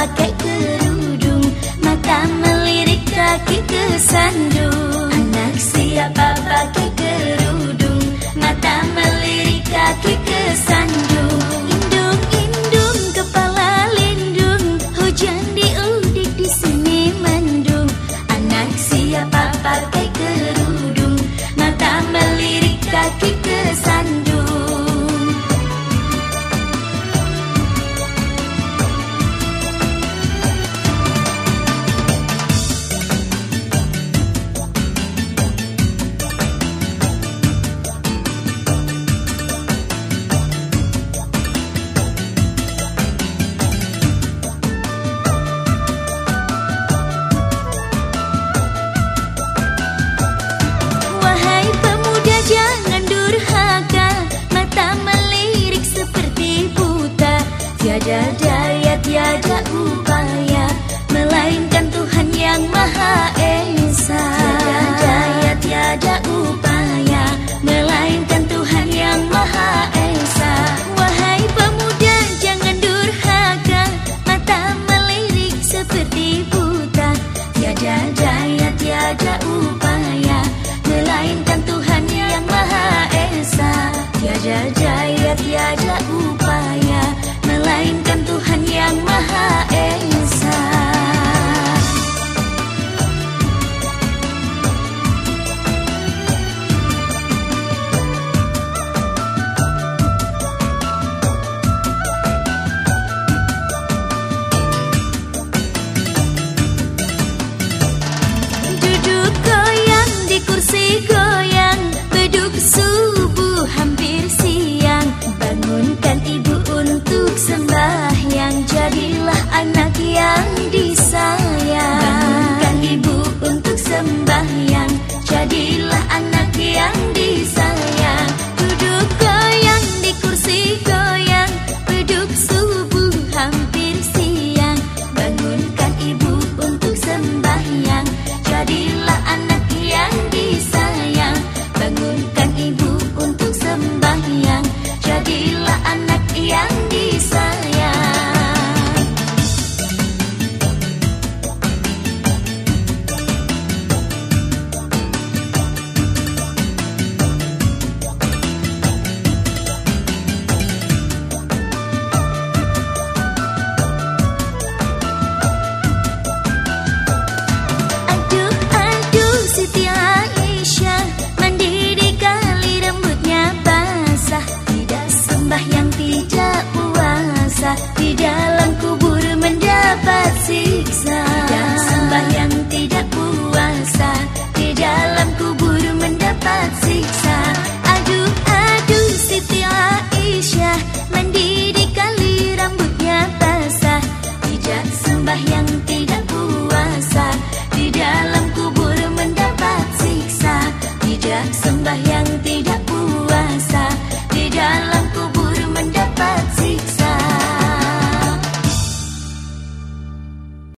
pakai kerudung. Mata melirik kaki kesandung. Daya, tiada upaya melainkan Tuhan yang Maha Esa.